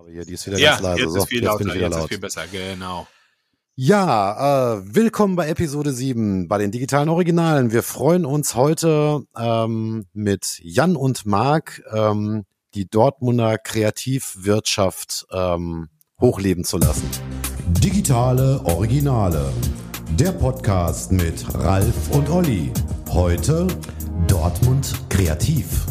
Aber hier, die ist wieder ja, ganz leise. Jetzt so, ist viel jetzt lauter, bin ich wieder jetzt laut. ist viel besser, genau. Ja, äh, willkommen bei Episode 7 bei den digitalen Originalen. Wir freuen uns heute ähm, mit Jan und Marc ähm, die Dortmunder Kreativwirtschaft ähm, hochleben zu lassen. Digitale Originale. Der Podcast mit Ralf und Olli. Heute Dortmund Kreativ.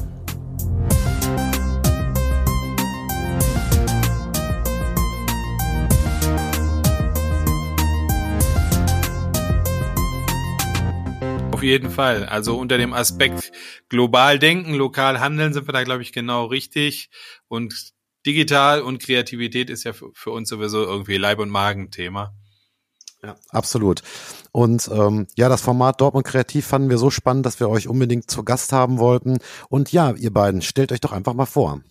Auf jeden Fall. Also unter dem Aspekt global denken, lokal handeln sind wir da, glaube ich, genau richtig. Und digital und Kreativität ist ja für, uns sowieso irgendwie Leib- und Magenthema. Ja, absolut. Und ähm, ja, das Format Dortmund Kreativ fanden wir so spannend, dass wir euch unbedingt zu Gast haben wollten. Und ja, ihr beiden, stellt euch doch einfach mal vor.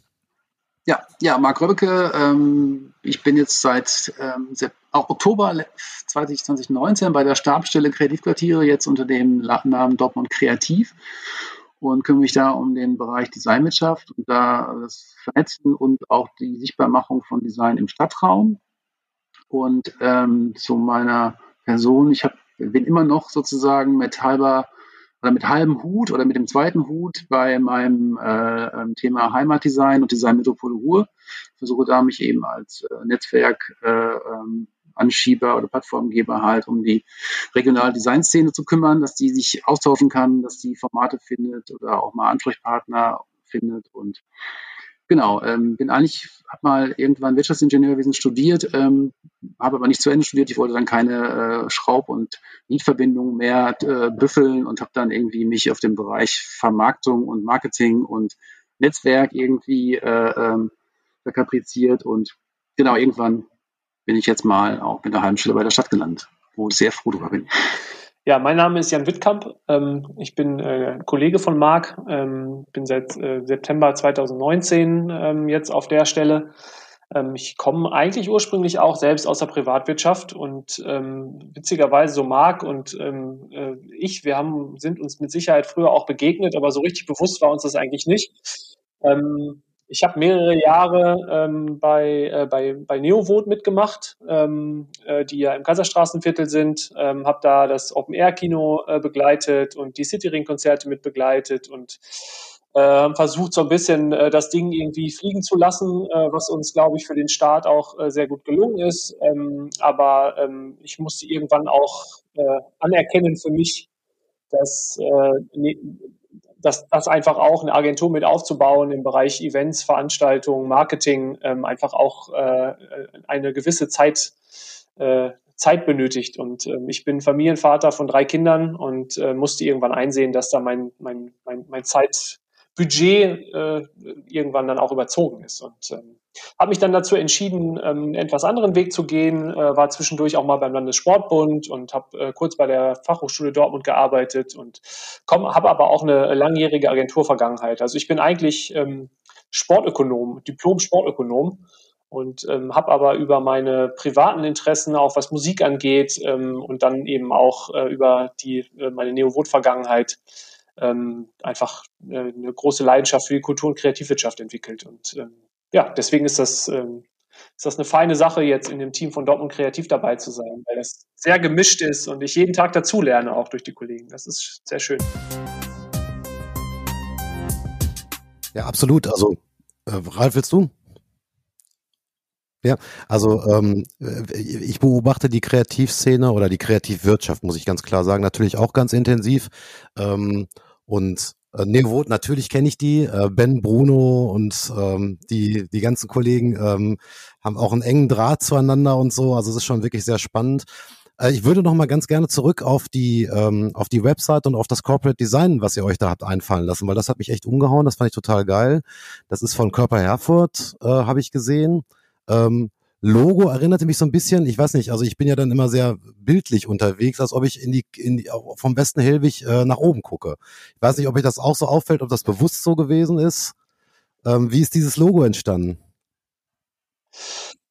Ja, ja, Marc Röbbeke, ähm, ich bin jetzt seit ähm, auch Oktober 2019 bei der Stabsstelle Kreativquartiere, jetzt unter dem Namen Dortmund Kreativ und kümmere mich da um den Bereich Designwirtschaft und da das Vernetzen und auch die Sichtbarmachung von Design im Stadtraum. Und ähm, zu meiner Person, ich hab, bin immer noch sozusagen mit halber oder mit halbem Hut oder mit dem zweiten Hut bei meinem äh, ähm, Thema Heimatdesign und Design Metropole Ruhr. Versuche da mich eben als äh, Netzwerk äh, ähm, Anschieber oder Plattformgeber halt um die regionale Designszene zu kümmern, dass die sich austauschen kann, dass die Formate findet oder auch mal Ansprechpartner findet und Genau, ähm, bin eigentlich, habe mal irgendwann Wirtschaftsingenieurwesen studiert, ähm, habe aber nicht zu Ende studiert. Ich wollte dann keine äh, Schraub- und Mietverbindungen mehr äh, büffeln und habe dann irgendwie mich auf den Bereich Vermarktung und Marketing und Netzwerk irgendwie äh, ähm, verkapriziert. Und genau, irgendwann bin ich jetzt mal auch mit der halben Stelle bei der Stadt gelandet, wo ich sehr froh drüber bin. Ja, mein Name ist Jan Wittkamp. Ähm, ich bin äh, Kollege von Marc, ähm, bin seit äh, September 2019 ähm, jetzt auf der Stelle. Ich komme eigentlich ursprünglich auch selbst aus der Privatwirtschaft und witzigerweise so Marc und äh, ich, wir haben, sind uns mit Sicherheit früher auch begegnet, aber so richtig bewusst war uns das eigentlich nicht. Ähm, ich habe mehrere Jahre ähm, bei, äh, bei, bei Neovot mitgemacht, ähm, äh, die ja im Kaiserstraßenviertel sind, ähm, habe da das Open-Air-Kino äh, begleitet und die Cityring-Konzerte mit begleitet und äh, versucht so ein bisschen äh, das Ding irgendwie fliegen zu lassen, äh, was uns, glaube ich, für den Start auch äh, sehr gut gelungen ist. Ähm, aber ähm, ich musste irgendwann auch äh, anerkennen für mich, dass äh, ne, das, das einfach auch eine Agentur mit aufzubauen im Bereich Events, Veranstaltungen, Marketing ähm, einfach auch äh, eine gewisse Zeit, äh, Zeit benötigt. Und ähm, ich bin Familienvater von drei Kindern und äh, musste irgendwann einsehen, dass da mein, mein, mein, mein Zeitbudget äh, irgendwann dann auch überzogen ist. Und ähm, habe mich dann dazu entschieden, ähm, einen etwas anderen Weg zu gehen, äh, war zwischendurch auch mal beim Landessportbund und habe äh, kurz bei der Fachhochschule Dortmund gearbeitet und habe aber auch eine langjährige Agenturvergangenheit. Also ich bin eigentlich ähm, Sportökonom, Diplom-Sportökonom und ähm, habe aber über meine privaten Interessen, auch was Musik angeht ähm, und dann eben auch äh, über die äh, meine Neovot-Vergangenheit ähm, einfach äh, eine große Leidenschaft für die Kultur- und Kreativwirtschaft entwickelt und ähm, ja, deswegen ist das, ähm, ist das eine feine Sache, jetzt in dem Team von Dortmund Kreativ dabei zu sein, weil das sehr gemischt ist und ich jeden Tag dazulerne, auch durch die Kollegen. Das ist sehr schön. Ja, absolut. Also, äh, Ralf, willst du? Ja, also ähm, ich beobachte die Kreativszene oder die Kreativwirtschaft, muss ich ganz klar sagen, natürlich auch ganz intensiv. Ähm, und äh, Neovot, natürlich kenne ich die. Äh, ben, Bruno und ähm, die, die ganzen Kollegen ähm, haben auch einen engen Draht zueinander und so. Also es ist schon wirklich sehr spannend. Äh, ich würde noch mal ganz gerne zurück auf die, ähm, auf die Website und auf das Corporate Design, was ihr euch da habt einfallen lassen, weil das hat mich echt umgehauen. Das fand ich total geil. Das ist von Körper Herfurt, äh, habe ich gesehen. Ähm, Logo erinnerte mich so ein bisschen, ich weiß nicht, also ich bin ja dann immer sehr bildlich unterwegs, als ob ich in die, in die vom Westen Helwig äh, nach oben gucke. Ich weiß nicht, ob euch das auch so auffällt, ob das bewusst so gewesen ist. Ähm, wie ist dieses Logo entstanden?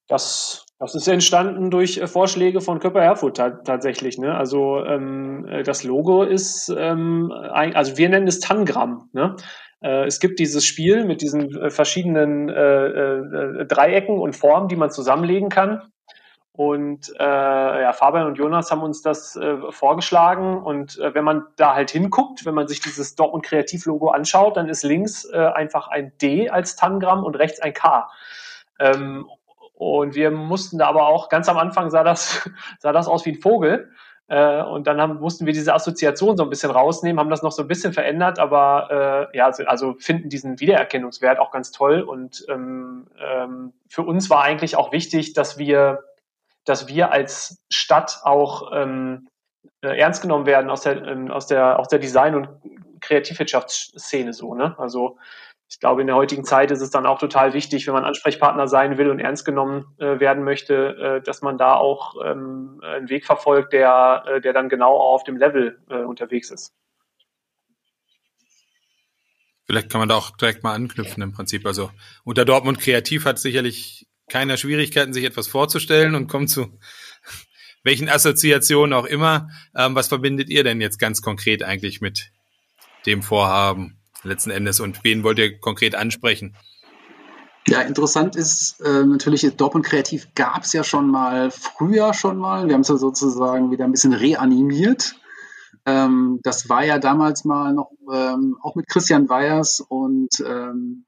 Das, das ist entstanden durch äh, Vorschläge von Köpper Erfurt ta tatsächlich. Ne? Also ähm, das Logo ist, ähm, ein, also wir nennen es Tangram. Ne? Äh, es gibt dieses Spiel mit diesen äh, verschiedenen äh, Dreiecken und Formen, die man zusammenlegen kann. Und äh, ja, Fabian und Jonas haben uns das vorgeschlagen. Und wenn man da halt hinguckt, wenn man sich dieses Dortmund Kreativ-Logo anschaut, dann ist links einfach ein D als Tangramm und rechts ein K. Ähm, und wir mussten da aber auch, ganz am Anfang sah das, sah das aus wie ein Vogel. Äh, und dann haben, mussten wir diese Assoziation so ein bisschen rausnehmen, haben das noch so ein bisschen verändert, aber äh, ja, also, also finden diesen Wiedererkennungswert auch ganz toll. Und ähm, ähm, für uns war eigentlich auch wichtig, dass wir, dass wir als Stadt auch ähm, äh, ernst genommen werden aus der, ähm, aus der, aus der Design- und Kreativwirtschaftsszene so. Ne? Also ich glaube, in der heutigen Zeit ist es dann auch total wichtig, wenn man Ansprechpartner sein will und ernst genommen äh, werden möchte, äh, dass man da auch ähm, einen Weg verfolgt, der, äh, der dann genau auf dem Level äh, unterwegs ist. Vielleicht kann man da auch direkt mal anknüpfen im Prinzip. Also unter Dortmund Kreativ hat sicherlich keiner Schwierigkeiten, sich etwas vorzustellen und kommt zu welchen Assoziationen auch immer. Ähm, was verbindet ihr denn jetzt ganz konkret eigentlich mit dem Vorhaben? Letzten Endes und wen wollt ihr konkret ansprechen? Ja, interessant ist äh, natürlich, Dortmund Kreativ gab es ja schon mal früher schon mal. Wir haben es ja sozusagen wieder ein bisschen reanimiert. Ähm, das war ja damals mal noch ähm, auch mit Christian Weyers und, ähm,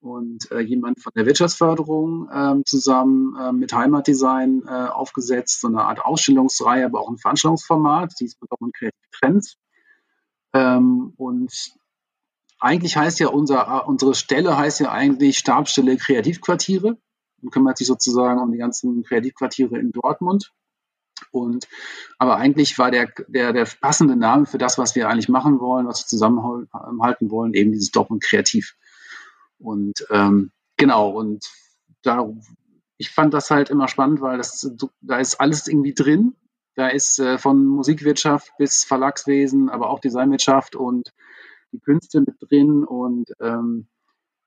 und äh, jemand von der Wirtschaftsförderung ähm, zusammen äh, mit Heimatdesign aufgesetzt, so eine Art Ausstellungsreihe, aber auch ein Veranstaltungsformat, die ist mit Dortmund Kreativ Trends. Ähm, und eigentlich heißt ja unser, unsere Stelle heißt ja eigentlich Stabsstelle Kreativquartiere und kümmert sich sozusagen um die ganzen Kreativquartiere in Dortmund. Und aber eigentlich war der, der, der passende Name für das, was wir eigentlich machen wollen, was wir zusammenhalten wollen, eben dieses Dortmund Kreativ. Und ähm, genau, und da, ich fand das halt immer spannend, weil das, da ist alles irgendwie drin. Da ist äh, von Musikwirtschaft bis Verlagswesen, aber auch Designwirtschaft und die Künste mit drin und ähm,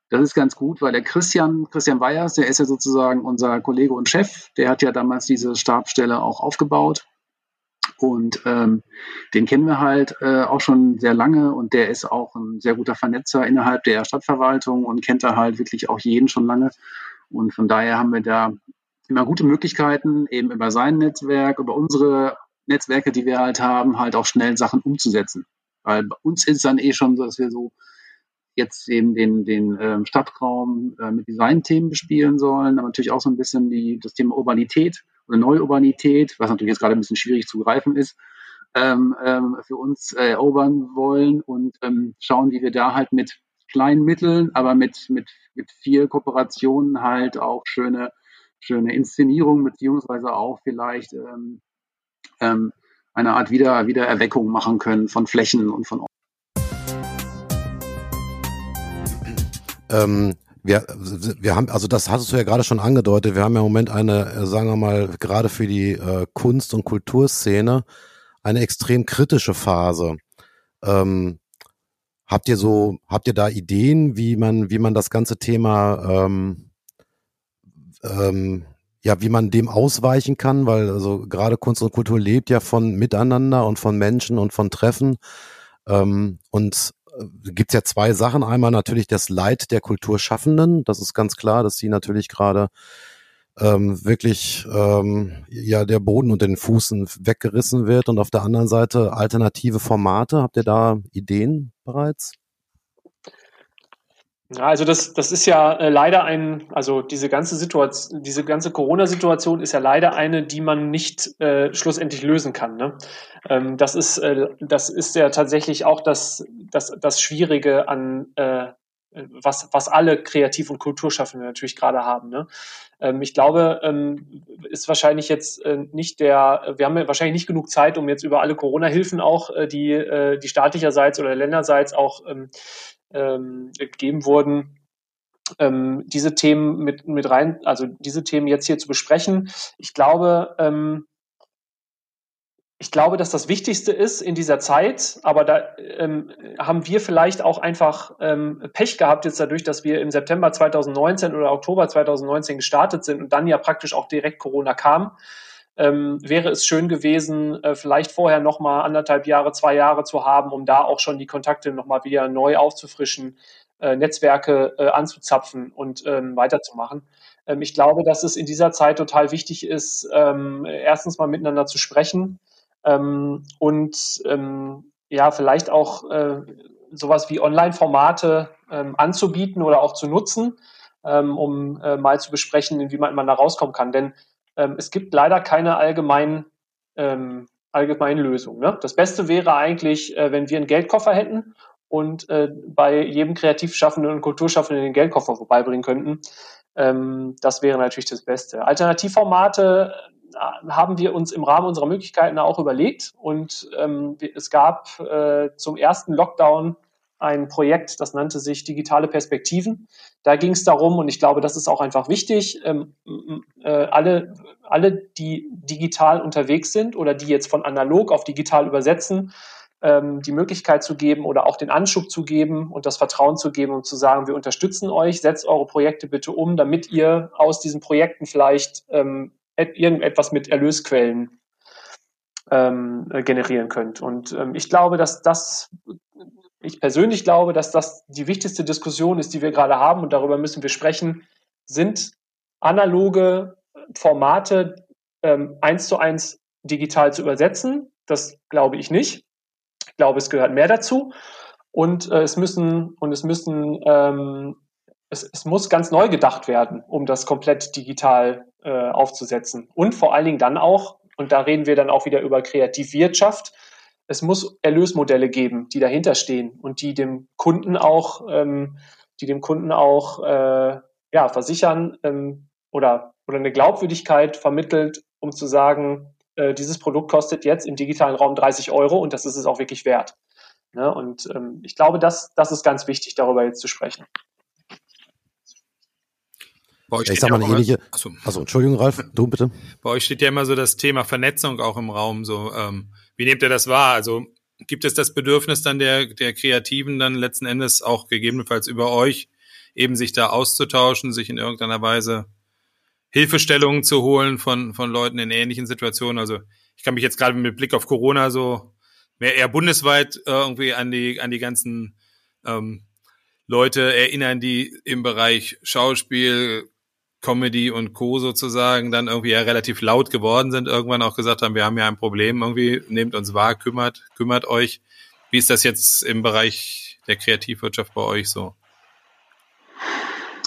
das ist ganz gut, weil der Christian, Christian Weyers, der ist ja sozusagen unser Kollege und Chef, der hat ja damals diese Stabstelle auch aufgebaut. Und ähm, den kennen wir halt äh, auch schon sehr lange und der ist auch ein sehr guter Vernetzer innerhalb der Stadtverwaltung und kennt da halt wirklich auch jeden schon lange. Und von daher haben wir da immer gute Möglichkeiten, eben über sein Netzwerk, über unsere Netzwerke, die wir halt haben, halt auch schnell Sachen umzusetzen. Weil bei uns ist es dann eh schon so, dass wir so jetzt eben den, den ähm, Stadtraum äh, mit Designthemen bespielen sollen, aber natürlich auch so ein bisschen die, das Thema Urbanität oder Neuurbanität, was natürlich jetzt gerade ein bisschen schwierig zu greifen ist, ähm, ähm, für uns äh, erobern wollen und ähm, schauen, wie wir da halt mit kleinen Mitteln, aber mit, mit, mit viel Kooperation halt auch schöne, schöne Inszenierungen beziehungsweise auch vielleicht ähm, ähm, eine Art Wieder Wiedererweckung machen können von Flächen und von ähm, wir, wir haben, also das hattest du ja gerade schon angedeutet, wir haben ja im Moment eine, äh, sagen wir mal, gerade für die äh, Kunst- und Kulturszene eine extrem kritische Phase. Ähm, habt ihr so, habt ihr da Ideen, wie man, wie man das ganze Thema ähm, ähm, ja, wie man dem ausweichen kann, weil also gerade Kunst und Kultur lebt ja von Miteinander und von Menschen und von Treffen. Ähm, und äh, gibt's ja zwei Sachen. Einmal natürlich das Leid der Kulturschaffenden. Das ist ganz klar, dass sie natürlich gerade ähm, wirklich ähm, ja der Boden unter den Fußen weggerissen wird. Und auf der anderen Seite alternative Formate. Habt ihr da Ideen bereits? Also das, das ist ja äh, leider ein, also diese ganze Situation, diese ganze Corona-Situation ist ja leider eine, die man nicht äh, schlussendlich lösen kann. Ne? Ähm, das ist, äh, das ist ja tatsächlich auch das, das, das Schwierige an äh, was, was alle Kreativ- und Kulturschaffende natürlich gerade haben. Ne? Ähm, ich glaube, ähm, ist wahrscheinlich jetzt äh, nicht der, wir haben ja wahrscheinlich nicht genug Zeit, um jetzt über alle Corona-Hilfen auch, äh, die, äh, die staatlicherseits oder länderseits auch ähm, ähm, gegeben wurden, ähm, diese Themen mit, mit rein, also diese Themen jetzt hier zu besprechen. Ich glaube, ähm, ich glaube, dass das Wichtigste ist in dieser Zeit, aber da ähm, haben wir vielleicht auch einfach ähm, Pech gehabt jetzt dadurch, dass wir im September 2019 oder Oktober 2019 gestartet sind und dann ja praktisch auch direkt Corona kam. Ähm, wäre es schön gewesen, äh, vielleicht vorher nochmal anderthalb Jahre, zwei Jahre zu haben, um da auch schon die Kontakte nochmal wieder neu aufzufrischen, äh, Netzwerke äh, anzuzapfen und ähm, weiterzumachen. Ähm, ich glaube, dass es in dieser Zeit total wichtig ist, ähm, erstens mal miteinander zu sprechen ähm, und ähm, ja, vielleicht auch äh, sowas wie Online-Formate ähm, anzubieten oder auch zu nutzen, um äh, mal zu besprechen, inwieweit man da rauskommen kann. Denn ähm, es gibt leider keine allgemeinen ähm, allgemeinen Lösung. Ne? Das Beste wäre eigentlich, äh, wenn wir einen Geldkoffer hätten und äh, bei jedem Kreativschaffenden und Kulturschaffenden den Geldkoffer vorbeibringen könnten. Ähm, das wäre natürlich das Beste. Alternativformate äh, haben wir uns im Rahmen unserer Möglichkeiten auch überlegt und ähm, es gab äh, zum ersten Lockdown ein Projekt, das nannte sich Digitale Perspektiven. Da ging es darum, und ich glaube, das ist auch einfach wichtig, ähm, äh, alle, alle, die digital unterwegs sind oder die jetzt von analog auf digital übersetzen, ähm, die Möglichkeit zu geben oder auch den Anschub zu geben und das Vertrauen zu geben und zu sagen, wir unterstützen euch, setzt eure Projekte bitte um, damit ihr aus diesen Projekten vielleicht ähm, irgendetwas mit Erlösquellen ähm, generieren könnt. Und ähm, ich glaube, dass das ich persönlich glaube, dass das die wichtigste Diskussion ist, die wir gerade haben und darüber müssen wir sprechen, sind analoge Formate ähm, eins zu eins digital zu übersetzen. Das glaube ich nicht. Ich glaube, es gehört mehr dazu. Und äh, es müssen, und es müssen, ähm, es, es muss ganz neu gedacht werden, um das komplett digital äh, aufzusetzen. Und vor allen Dingen dann auch, und da reden wir dann auch wieder über Kreativwirtschaft, es muss Erlösmodelle geben, die dahinter stehen und die dem Kunden auch, ähm, die dem Kunden auch äh, ja, versichern ähm, oder, oder eine Glaubwürdigkeit vermittelt, um zu sagen, äh, dieses Produkt kostet jetzt im digitalen Raum 30 Euro und das ist es auch wirklich wert. Ne? Und ähm, ich glaube, das, das ist ganz wichtig, darüber jetzt zu sprechen. Bei euch ich sag mal eine ähnliche. Achso. achso, Entschuldigung, Ralf, du bitte. Bei euch steht ja immer so das Thema Vernetzung auch im Raum. So, ähm, wie nehmt ihr das wahr? Also gibt es das Bedürfnis dann der, der Kreativen dann letzten Endes auch gegebenenfalls über euch eben sich da auszutauschen, sich in irgendeiner Weise Hilfestellungen zu holen von, von Leuten in ähnlichen Situationen? Also ich kann mich jetzt gerade mit Blick auf Corona so mehr eher bundesweit irgendwie an die, an die ganzen ähm, Leute erinnern, die im Bereich Schauspiel, Comedy und Co. sozusagen dann irgendwie ja relativ laut geworden sind, irgendwann auch gesagt haben, wir haben ja ein Problem, irgendwie nehmt uns wahr, kümmert, kümmert euch. Wie ist das jetzt im Bereich der Kreativwirtschaft bei euch so?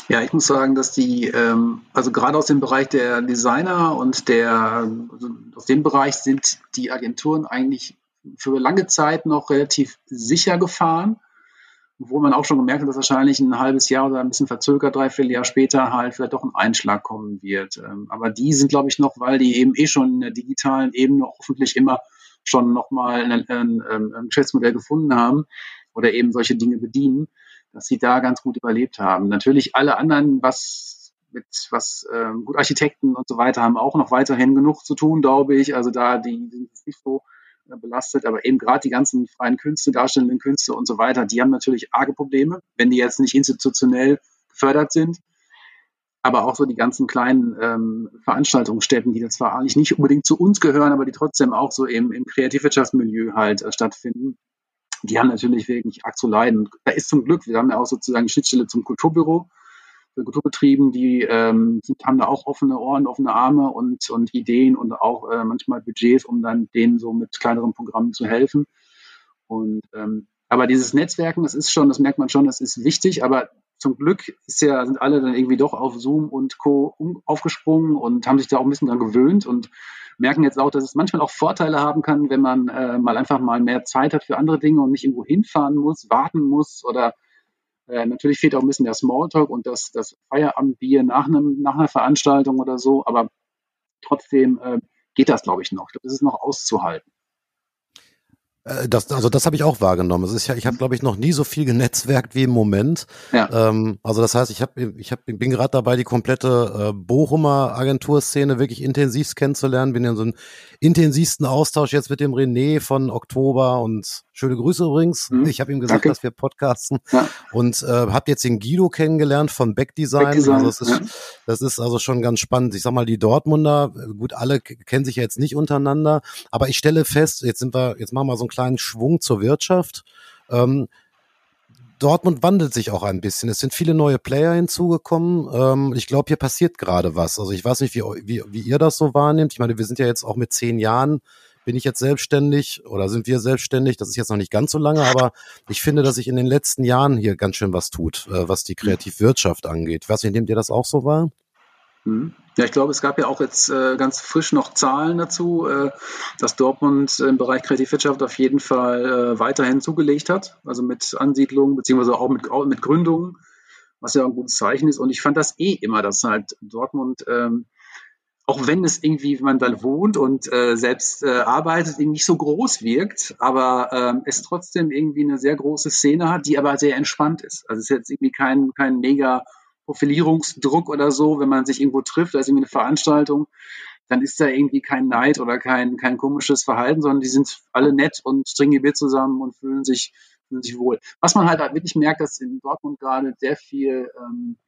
Ja, ich muss sagen, dass die, ähm, also gerade aus dem Bereich der Designer und der, also aus dem Bereich sind die Agenturen eigentlich für lange Zeit noch relativ sicher gefahren wo man auch schon gemerkt hat, dass wahrscheinlich ein halbes Jahr oder ein bisschen verzögert, dreiviertel Jahr später halt vielleicht doch ein Einschlag kommen wird. Ähm, aber die sind, glaube ich, noch, weil die eben eh schon in der digitalen Ebene hoffentlich immer schon nochmal ein, ein, ein Geschäftsmodell gefunden haben oder eben solche Dinge bedienen, dass sie da ganz gut überlebt haben. Natürlich alle anderen, was mit was ähm, gut Architekten und so weiter haben auch noch weiterhin genug zu tun, glaube ich. Also da die sind nicht so belastet, aber eben gerade die ganzen freien Künste, darstellenden Künste und so weiter, die haben natürlich arge Probleme, wenn die jetzt nicht institutionell gefördert sind. Aber auch so die ganzen kleinen ähm, Veranstaltungsstätten, die zwar eigentlich nicht unbedingt zu uns gehören, aber die trotzdem auch so im, im Kreativwirtschaftsmilieu halt äh, stattfinden, die haben natürlich wirklich arg zu leiden. Da ist zum Glück, wir haben ja auch sozusagen die Schnittstelle zum Kulturbüro, Kulturbetrieben, die ähm, sind, haben da auch offene Ohren, offene Arme und, und Ideen und auch äh, manchmal Budgets, um dann denen so mit kleineren Programmen zu helfen. Und ähm, aber dieses Netzwerken, das ist schon, das merkt man schon, das ist wichtig, aber zum Glück ist ja, sind alle dann irgendwie doch auf Zoom und Co. aufgesprungen und haben sich da auch ein bisschen dran gewöhnt und merken jetzt auch, dass es manchmal auch Vorteile haben kann, wenn man äh, mal einfach mal mehr Zeit hat für andere Dinge und nicht irgendwo hinfahren muss, warten muss oder äh, natürlich fehlt auch ein bisschen der Smalltalk und das, das Feierabendbier nach, einem, nach einer Veranstaltung oder so, aber trotzdem äh, geht das, glaube ich, noch. Das ist noch auszuhalten. Äh, das, also das habe ich auch wahrgenommen. Es ist ja, ich habe glaube ich noch nie so viel genetzwerkt wie im Moment. Ja. Ähm, also das heißt, ich habe, ich hab, bin gerade dabei, die komplette äh, Bochumer Agenturszene wirklich intensiv kennenzulernen. Bin in so einem intensivsten Austausch jetzt mit dem René von Oktober und schöne Grüße übrigens. Mhm. Ich habe ihm gesagt, Danke. dass wir podcasten ja. und äh, habe jetzt den Guido kennengelernt von Backdesign. Backdesign also das ist, ja. das ist also schon ganz spannend. Ich sag mal, die Dortmunder, gut, alle kennen sich ja jetzt nicht untereinander, aber ich stelle fest, jetzt sind wir, jetzt machen wir so einen kleinen Schwung zur Wirtschaft. Ähm, Dortmund wandelt sich auch ein bisschen. Es sind viele neue Player hinzugekommen. Ähm, ich glaube, hier passiert gerade was. Also ich weiß nicht, wie, wie, wie ihr das so wahrnehmt. Ich meine, wir sind ja jetzt auch mit zehn Jahren, bin ich jetzt selbstständig oder sind wir selbstständig? Das ist jetzt noch nicht ganz so lange, aber ich finde, dass sich in den letzten Jahren hier ganz schön was tut, äh, was die Kreativwirtschaft angeht. Ich weiß nicht, nehmt ihr das auch so wahr? Mhm. Ja, ich glaube, es gab ja auch jetzt äh, ganz frisch noch Zahlen dazu, äh, dass Dortmund im Bereich Kreativwirtschaft auf jeden Fall äh, weiterhin zugelegt hat, also mit Ansiedlungen beziehungsweise auch mit, auch mit Gründungen, was ja ein gutes Zeichen ist. Und ich fand das eh immer, dass halt Dortmund, ähm, auch wenn es irgendwie, wenn man da wohnt und äh, selbst äh, arbeitet, nicht so groß wirkt, aber ähm, es trotzdem irgendwie eine sehr große Szene hat, die aber sehr entspannt ist. Also es ist jetzt irgendwie kein, kein mega Profilierungsdruck oder so, wenn man sich irgendwo trifft, da ist irgendwie eine Veranstaltung, dann ist da irgendwie kein Neid oder kein, kein komisches Verhalten, sondern die sind alle nett und trinken Bier zusammen und fühlen sich, fühlen sich wohl. Was man halt, wirklich merkt, dass in Dortmund gerade sehr viel ähm,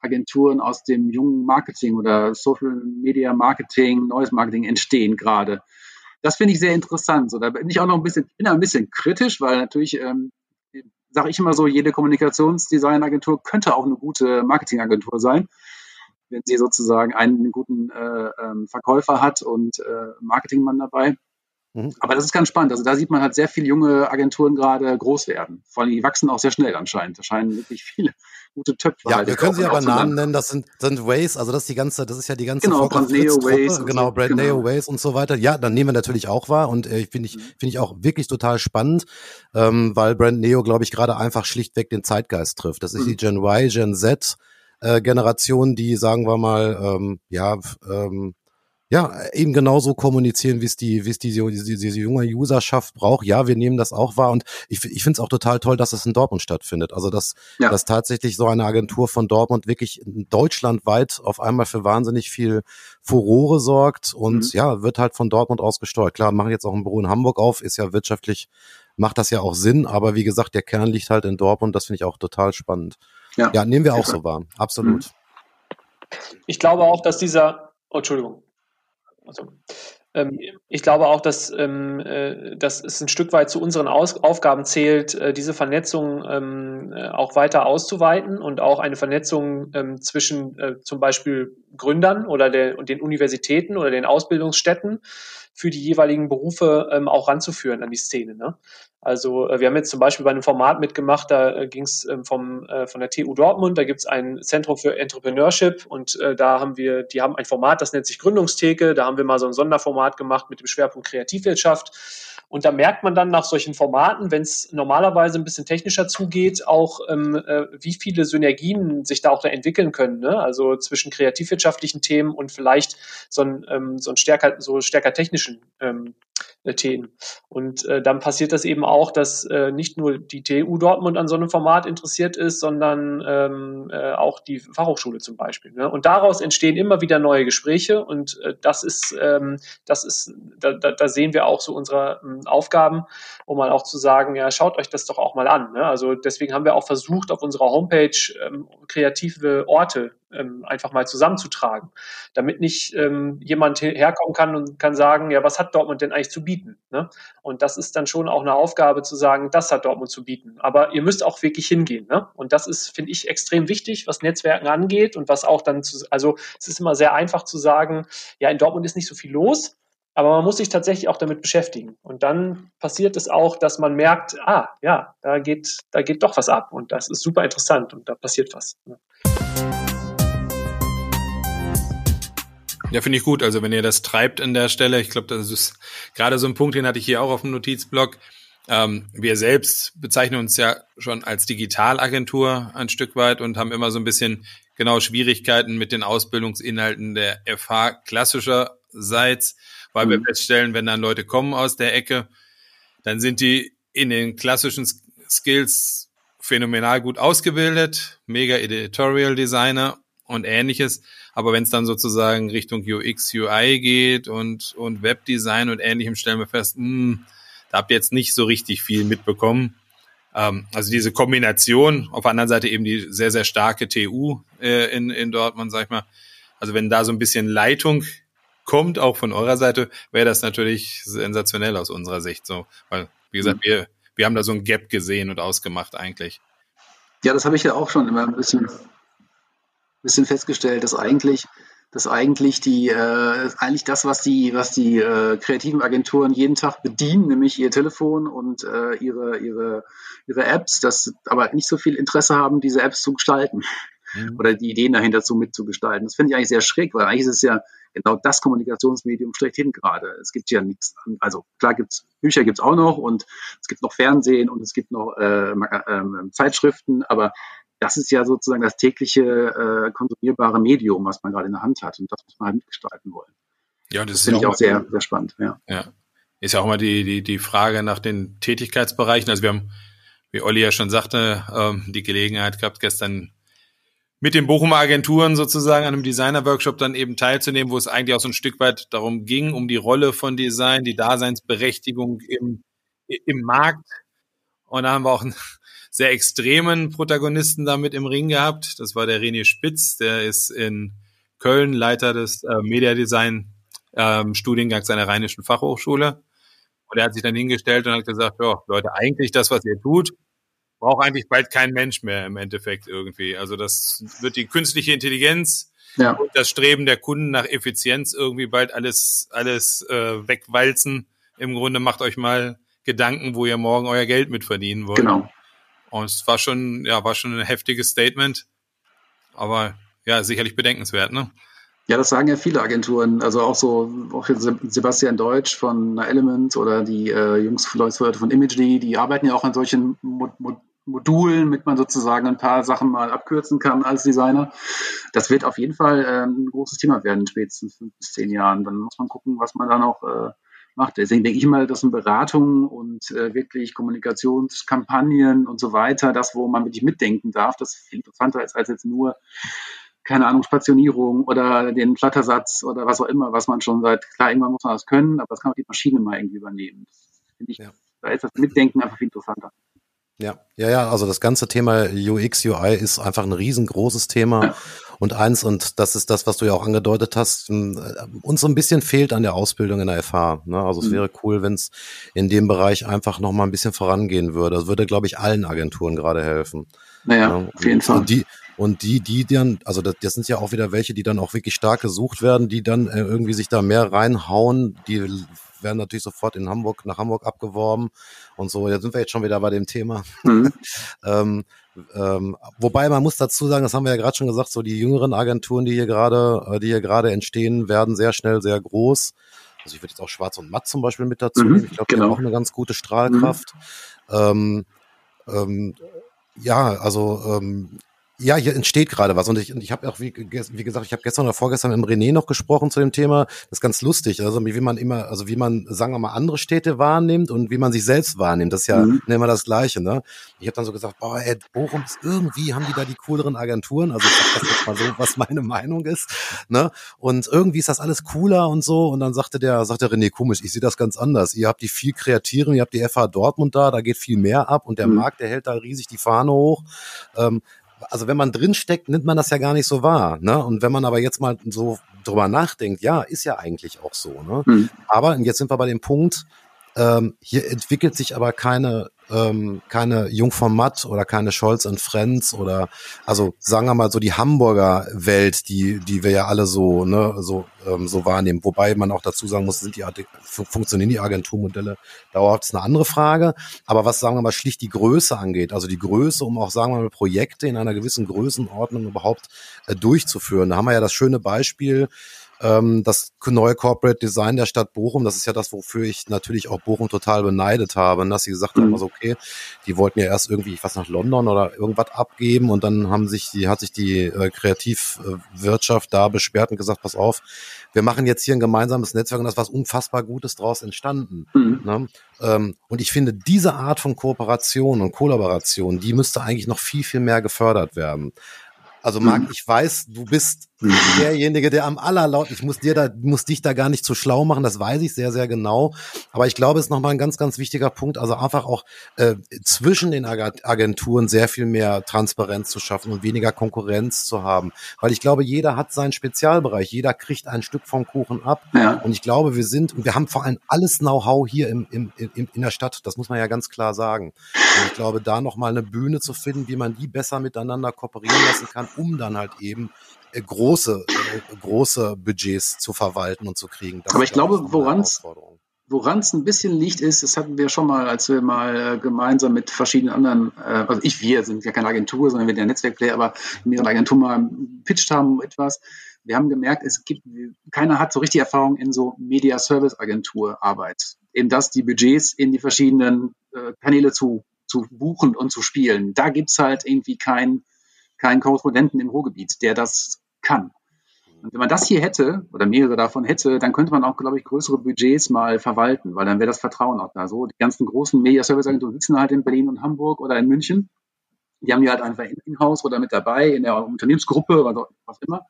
Agenturen aus dem jungen Marketing oder Social Media Marketing, neues Marketing entstehen gerade. Das finde ich sehr interessant. So, da bin ich auch noch ein bisschen, bin ein bisschen kritisch, weil natürlich ähm, sage ich immer so, jede Kommunikationsdesignagentur könnte auch eine gute Marketingagentur sein, wenn sie sozusagen einen guten äh, ähm, Verkäufer hat und äh, Marketingmann dabei. Mhm. Aber das ist ganz spannend. Also da sieht man halt sehr viele junge Agenturen gerade groß werden. Vor allem die wachsen auch sehr schnell anscheinend. Da scheinen wirklich viele gute Töpfe. Ja, halt wir können sie aber Namen nennen. Das sind, sind Ways. Also das ist die ganze, das ist ja die ganze genau, Brand Neo Ways. Genau, Brand genau. Neo Ways und so weiter. Ja, dann nehmen wir natürlich auch wahr und äh, finde ich, mhm. finde ich auch wirklich total spannend, ähm, weil Brand Neo, glaube ich, gerade einfach schlichtweg den Zeitgeist trifft. Das ist mhm. die Gen Y, Gen Z. Äh, Generation, die sagen wir mal, ähm, ja, ähm, ja, eben genauso kommunizieren, wie es die, wie es diese, diese, diese junge Userschaft braucht. Ja, wir nehmen das auch wahr und ich, ich finde es auch total toll, dass es in Dortmund stattfindet. Also dass, ja. dass tatsächlich so eine Agentur von Dortmund wirklich deutschlandweit auf einmal für wahnsinnig viel Furore sorgt und mhm. ja, wird halt von Dortmund aus gesteuert. Klar, machen jetzt auch ein Büro in Hamburg auf, ist ja wirtschaftlich, macht das ja auch Sinn, aber wie gesagt, der Kern liegt halt in Dortmund, das finde ich auch total spannend. Ja, ja nehmen wir auch so wahr, absolut. Mhm. Ich glaube auch, dass dieser, oh, Entschuldigung. Also, ähm, ich glaube auch, dass, ähm, äh, dass es ein Stück weit zu unseren Aus Aufgaben zählt, äh, diese Vernetzung ähm, äh, auch weiter auszuweiten und auch eine Vernetzung ähm, zwischen äh, zum Beispiel Gründern oder der, den Universitäten oder den Ausbildungsstätten für die jeweiligen Berufe ähm, auch ranzuführen an die Szene. Ne? Also äh, wir haben jetzt zum Beispiel bei einem Format mitgemacht, da äh, ging es ähm, vom, äh, von der TU Dortmund, da gibt es ein Zentrum für Entrepreneurship und äh, da haben wir, die haben ein Format, das nennt sich Gründungstheke, da haben wir mal so ein Sonderformat gemacht mit dem Schwerpunkt Kreativwirtschaft und da merkt man dann nach solchen Formaten, wenn es normalerweise ein bisschen technischer zugeht, auch ähm, äh, wie viele Synergien sich da auch da entwickeln können. Ne? Also zwischen kreativwirtschaftlichen Themen und vielleicht so ein, ähm, so ein stärker, so stärker technischen ähm, äh, Themen. Und äh, dann passiert das eben auch, dass äh, nicht nur die TU Dortmund an so einem Format interessiert ist, sondern ähm, äh, auch die Fachhochschule zum Beispiel. Ne? Und daraus entstehen immer wieder neue Gespräche und äh, das ist, ähm, das ist, da, da, da sehen wir auch so unsere ähm, Aufgaben, um mal auch zu sagen, ja, schaut euch das doch auch mal an. Ne? Also deswegen haben wir auch versucht, auf unserer Homepage ähm, kreative Orte ähm, einfach mal zusammenzutragen, damit nicht ähm, jemand herkommen kann und kann sagen, ja, was hat Dortmund denn eigentlich zu bieten? Ne? Und das ist dann schon auch eine Aufgabe zu sagen, das hat Dortmund zu bieten. Aber ihr müsst auch wirklich hingehen. Ne? Und das ist, finde ich, extrem wichtig, was Netzwerken angeht und was auch dann, zu, also es ist immer sehr einfach zu sagen, ja, in Dortmund ist nicht so viel los. Aber man muss sich tatsächlich auch damit beschäftigen. Und dann passiert es auch, dass man merkt, ah, ja, da geht, da geht doch was ab. Und das ist super interessant und da passiert was. Ne? Ja, finde ich gut. Also wenn ihr das treibt an der Stelle, ich glaube, das ist gerade so ein Punkt, den hatte ich hier auch auf dem Notizblock. Ähm, wir selbst bezeichnen uns ja schon als Digitalagentur ein Stück weit und haben immer so ein bisschen genau Schwierigkeiten mit den Ausbildungsinhalten der FH klassischerseits, weil mhm. wir feststellen, wenn dann Leute kommen aus der Ecke, dann sind die in den klassischen Skills phänomenal gut ausgebildet, mega Editorial Designer und ähnliches. Aber wenn es dann sozusagen Richtung UX, UI geht und, und Webdesign und ähnlichem, stellen wir fest, mh, hm, da habt ihr jetzt nicht so richtig viel mitbekommen. Ähm, also diese Kombination, auf der anderen Seite eben die sehr, sehr starke TU äh, in, in Dortmund, sag ich mal. Also wenn da so ein bisschen Leitung kommt, auch von eurer Seite, wäre das natürlich sensationell aus unserer Sicht so. Weil, wie gesagt, mhm. wir, wir haben da so ein Gap gesehen und ausgemacht eigentlich. Ja, das habe ich ja auch schon immer ein bisschen, bisschen festgestellt, dass eigentlich dass eigentlich die äh, eigentlich das, was die was die äh, kreativen Agenturen jeden Tag bedienen, nämlich ihr Telefon und äh, ihre ihre ihre Apps, dass aber nicht so viel Interesse haben, diese Apps zu gestalten mhm. oder die Ideen dahinter so mitzugestalten. Das finde ich eigentlich sehr schräg, weil eigentlich ist es ja genau das Kommunikationsmedium schlechthin gerade. Es gibt ja nichts, also klar gibt's Bücher gibt's auch noch und es gibt noch Fernsehen und es gibt noch äh, äh, Zeitschriften, aber das ist ja sozusagen das tägliche äh, konsumierbare Medium, was man gerade in der Hand hat. Und das muss man halt mitgestalten wollen. Ja, das, das finde ich auch sehr, sehr spannend. Ja. ja. Ist ja auch immer die, die, die Frage nach den Tätigkeitsbereichen. Also wir haben, wie Olli ja schon sagte, ähm, die Gelegenheit gehabt, gestern mit den Bochumer Agenturen sozusagen an einem Designer-Workshop dann eben teilzunehmen, wo es eigentlich auch so ein Stück weit darum ging, um die Rolle von Design, die Daseinsberechtigung im, im Markt. Und da haben wir auch ein sehr extremen Protagonisten damit im Ring gehabt. Das war der René Spitz, der ist in Köln Leiter des äh, Mediadesign ähm, Studiengangs einer Rheinischen Fachhochschule. Und er hat sich dann hingestellt und hat gesagt, ja, Leute, eigentlich das, was ihr tut, braucht eigentlich bald kein Mensch mehr im Endeffekt irgendwie. Also das wird die künstliche Intelligenz ja. und das Streben der Kunden nach Effizienz irgendwie bald alles, alles äh, wegwalzen. Im Grunde macht euch mal Gedanken, wo ihr morgen euer Geld mitverdienen wollt. Genau. Und es war schon, ja, war schon ein heftiges Statement. Aber ja, sicherlich bedenkenswert, ne? Ja, das sagen ja viele Agenturen. Also auch so, auch Sebastian Deutsch von Element oder die äh, Jungs von Imagely, die arbeiten ja auch an solchen Mo Mo Modulen, mit man sozusagen ein paar Sachen mal abkürzen kann als Designer. Das wird auf jeden Fall äh, ein großes Thema werden, spätestens fünf bis zehn Jahren. Dann muss man gucken, was man dann auch äh, macht. Deswegen denke ich mal, dass eine Beratung und äh, wirklich Kommunikationskampagnen und so weiter, das, wo man wirklich mitdenken darf, das viel interessanter ist als jetzt nur, keine Ahnung, Spationierung oder den Flattersatz oder was auch immer, was man schon seit, klar, irgendwann muss man das können, aber das kann auch die Maschine mal irgendwie übernehmen. Das ich, ja. Da ist das Mitdenken einfach viel interessanter. Ja, ja, ja, also das ganze Thema UX, UI ist einfach ein riesengroßes Thema. Und eins, und das ist das, was du ja auch angedeutet hast, hm, uns so ein bisschen fehlt an der Ausbildung in der FH. Ne? Also es mhm. wäre cool, wenn es in dem Bereich einfach noch mal ein bisschen vorangehen würde. Das würde, glaube ich, allen Agenturen gerade helfen. Naja, ja, auf jeden Fall. Und die, und die, die dann, also das, das sind ja auch wieder welche, die dann auch wirklich stark gesucht werden, die dann äh, irgendwie sich da mehr reinhauen, die werden natürlich sofort in Hamburg, nach Hamburg abgeworben und so. Jetzt sind wir jetzt schon wieder bei dem Thema. Mhm. ähm, ähm, wobei man muss dazu sagen, das haben wir ja gerade schon gesagt, so die jüngeren Agenturen, die hier gerade, äh, die hier gerade entstehen, werden sehr schnell sehr groß. Also ich würde jetzt auch Schwarz und Matt zum Beispiel mit dazu mhm, nehmen. Ich glaube, genau. die haben auch eine ganz gute Strahlkraft. Mhm. Ähm, ähm, ja, also ähm, ja, hier entsteht gerade was und ich, ich habe auch, wie, wie gesagt, ich habe gestern oder vorgestern mit René noch gesprochen zu dem Thema. Das ist ganz lustig, also wie man immer, also wie man, sagen wir mal, andere Städte wahrnimmt und wie man sich selbst wahrnimmt. Das ist ja mhm. immer das Gleiche. Ne? Ich habe dann so gesagt, boah, ey, Bochum ist irgendwie, haben die da die cooleren Agenturen. Also ich sag das jetzt mal so, was meine Meinung ist. Ne? Und irgendwie ist das alles cooler und so. Und dann sagte der, sagte René, komisch, ich sehe das ganz anders. Ihr habt die viel kreativen, ihr habt die FH Dortmund da, da geht viel mehr ab und der mhm. Markt, der hält da riesig die Fahne hoch. Ähm, also wenn man drin steckt, nimmt man das ja gar nicht so wahr. Ne? Und wenn man aber jetzt mal so drüber nachdenkt, ja, ist ja eigentlich auch so. Ne? Mhm. Aber jetzt sind wir bei dem Punkt, ähm, hier entwickelt sich aber keine ähm, keine Jungformat oder keine Scholz und Friends oder also sagen wir mal so die Hamburger Welt, die die wir ja alle so ne so ähm, so wahrnehmen. Wobei man auch dazu sagen muss, sind die funktionieren die Agenturmodelle dauerhaft ist eine andere Frage. Aber was sagen wir mal schlicht die Größe angeht, also die Größe, um auch sagen wir mal Projekte in einer gewissen Größenordnung überhaupt äh, durchzuführen. Da haben wir ja das schöne Beispiel ähm, das neue Corporate Design der Stadt Bochum, das ist ja das, wofür ich natürlich auch Bochum total beneidet habe, dass sie gesagt haben, also okay, die wollten ja erst irgendwie was nach London oder irgendwas abgeben und dann haben sich die, hat sich die äh, Kreativwirtschaft da besperrt und gesagt, pass auf, wir machen jetzt hier ein gemeinsames Netzwerk und das ist was unfassbar Gutes draus entstanden. Mhm. Ne? Ähm, und ich finde, diese Art von Kooperation und Kollaboration, die müsste eigentlich noch viel, viel mehr gefördert werden. Also Marc, mhm. ich weiß, du bist mhm. Derjenige, der am allerlaut, ich muss dir da, muss dich da gar nicht zu schlau machen, das weiß ich sehr, sehr genau. Aber ich glaube, es ist nochmal ein ganz, ganz wichtiger Punkt, also einfach auch äh, zwischen den Agenturen sehr viel mehr Transparenz zu schaffen und weniger Konkurrenz zu haben. Weil ich glaube, jeder hat seinen Spezialbereich, jeder kriegt ein Stück vom Kuchen ab. Ja. Und ich glaube, wir sind, und wir haben vor allem alles Know-how hier im, im, im, in der Stadt, das muss man ja ganz klar sagen. Und ich glaube, da nochmal eine Bühne zu finden, wie man die besser miteinander kooperieren lassen kann, um dann halt eben große, äh, große Budgets zu verwalten und zu kriegen. Das Aber ich glaube, woran es ein bisschen liegt, ist, das hatten wir schon mal, als wir mal äh, gemeinsam mit verschiedenen anderen, äh, also ich, wir sind ja keine Agentur, sondern wir sind ja Netzwerkplayer, aber mit einer Agentur mal pitcht haben etwas. Wir haben gemerkt, es gibt, keiner hat so richtig Erfahrung in so Media Service Agentur Arbeit. Eben das, die Budgets in die verschiedenen äh, Kanäle zu, zu buchen und zu spielen. Da gibt's halt irgendwie kein, keinen Korrespondenten im Ruhrgebiet, der das kann. Und wenn man das hier hätte oder mehrere davon hätte, dann könnte man auch, glaube ich, größere Budgets mal verwalten, weil dann wäre das Vertrauen auch da. So, die ganzen großen Media Service Agenturen sitzen halt in Berlin und Hamburg oder in München. Die haben die halt einfach in-house oder mit dabei in der Unternehmensgruppe oder was immer.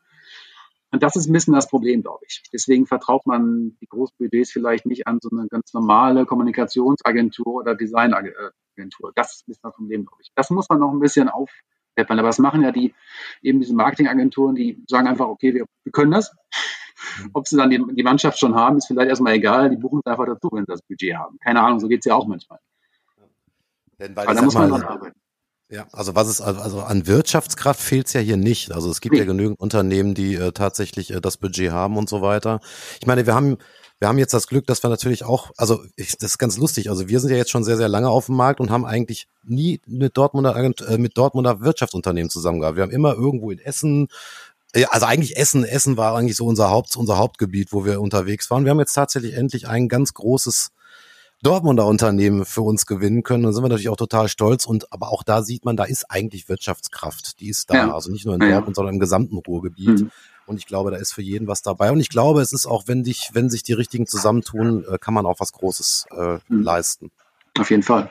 Und das ist ein bisschen das Problem, glaube ich. Deswegen vertraut man die großen Budgets vielleicht nicht an so eine ganz normale Kommunikationsagentur oder Designagentur. Das ist ein bisschen das Problem, glaube ich. Das muss man noch ein bisschen auf, Aber das machen ja die, eben diese Marketingagenturen, die sagen einfach, okay, wir, wir können das. Mhm. Ob sie dann die, die, Mannschaft schon haben, ist vielleicht erstmal egal. Die buchen es einfach dazu, wenn sie das Budget haben. Keine Ahnung, so geht es ja auch manchmal. Denn weil Aber da muss man dran arbeiten. Ja, also was ist also, also an Wirtschaftskraft fehlt es ja hier nicht. Also es gibt nee. ja genügend Unternehmen, die äh, tatsächlich äh, das Budget haben und so weiter. Ich meine, wir haben wir haben jetzt das Glück, dass wir natürlich auch, also ich, das ist ganz lustig, also wir sind ja jetzt schon sehr, sehr lange auf dem Markt und haben eigentlich nie mit Dortmunder, äh, mit Dortmunder Wirtschaftsunternehmen zusammengearbeitet. Wir haben immer irgendwo in Essen, also eigentlich Essen, Essen war eigentlich so unser Haupt, unser Hauptgebiet, wo wir unterwegs waren. Wir haben jetzt tatsächlich endlich ein ganz großes Dortmunder Unternehmen für uns gewinnen können. Dann sind wir natürlich auch total stolz. Und aber auch da sieht man, da ist eigentlich Wirtschaftskraft. Die ist da. Ja. Also nicht nur in Dortmund, ja. sondern im gesamten Ruhrgebiet. Mhm. Und ich glaube, da ist für jeden was dabei. Und ich glaube, es ist auch, wenn dich, wenn sich die richtigen zusammentun, äh, kann man auch was Großes äh, mhm. leisten. Auf jeden Fall.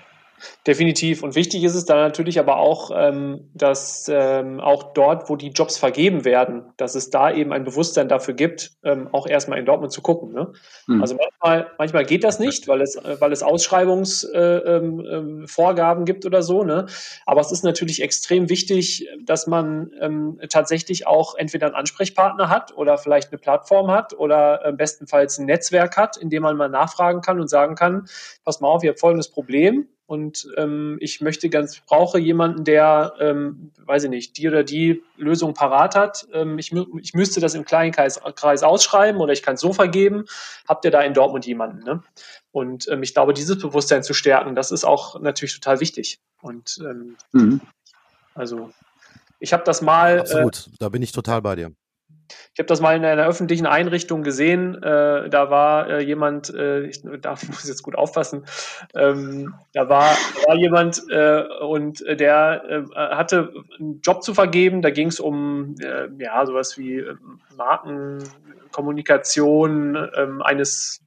Definitiv. Und wichtig ist es dann natürlich aber auch, ähm, dass ähm, auch dort, wo die Jobs vergeben werden, dass es da eben ein Bewusstsein dafür gibt, ähm, auch erstmal in Dortmund zu gucken. Ne? Mhm. Also manchmal, manchmal geht das nicht, weil es, weil es Ausschreibungsvorgaben äh, ähm, gibt oder so. Ne? Aber es ist natürlich extrem wichtig, dass man ähm, tatsächlich auch entweder einen Ansprechpartner hat oder vielleicht eine Plattform hat oder äh, bestenfalls ein Netzwerk hat, in dem man mal nachfragen kann und sagen kann, pass mal auf, ihr habt folgendes Problem und ähm, ich möchte ganz, brauche jemanden, der, ähm, weiß ich nicht, die oder die Lösung parat hat. Ähm, ich, ich müsste das im kleinen Kreis, Kreis ausschreiben oder ich kann es so vergeben. Habt ihr da in Dortmund jemanden? Ne? Und ähm, ich glaube, dieses Bewusstsein zu stärken, das ist auch natürlich total wichtig. Und ähm, mhm. also ich habe das mal. Absolut, äh, da bin ich total bei dir. Ich habe das mal in einer öffentlichen Einrichtung gesehen. Äh, da war äh, jemand, äh, ich darf muss jetzt gut aufpassen, ähm, da war, war jemand äh, und der äh, hatte einen Job zu vergeben. Da ging es um äh, ja sowas wie Markenkommunikation ähm, eines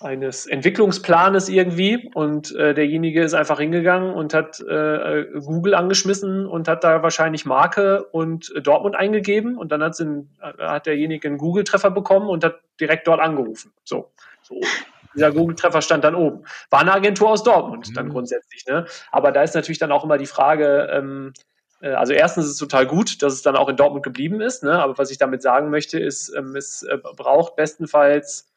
eines Entwicklungsplanes irgendwie und äh, derjenige ist einfach hingegangen und hat äh, Google angeschmissen und hat da wahrscheinlich Marke und äh, Dortmund eingegeben und dann hat's in, hat derjenige einen Google-Treffer bekommen und hat direkt dort angerufen. So, so. Dieser Google-Treffer stand dann oben. War eine Agentur aus Dortmund dann mhm. grundsätzlich. Ne? Aber da ist natürlich dann auch immer die Frage, ähm, äh, also erstens ist es total gut, dass es dann auch in Dortmund geblieben ist, ne? aber was ich damit sagen möchte, ist, ähm, es äh, braucht bestenfalls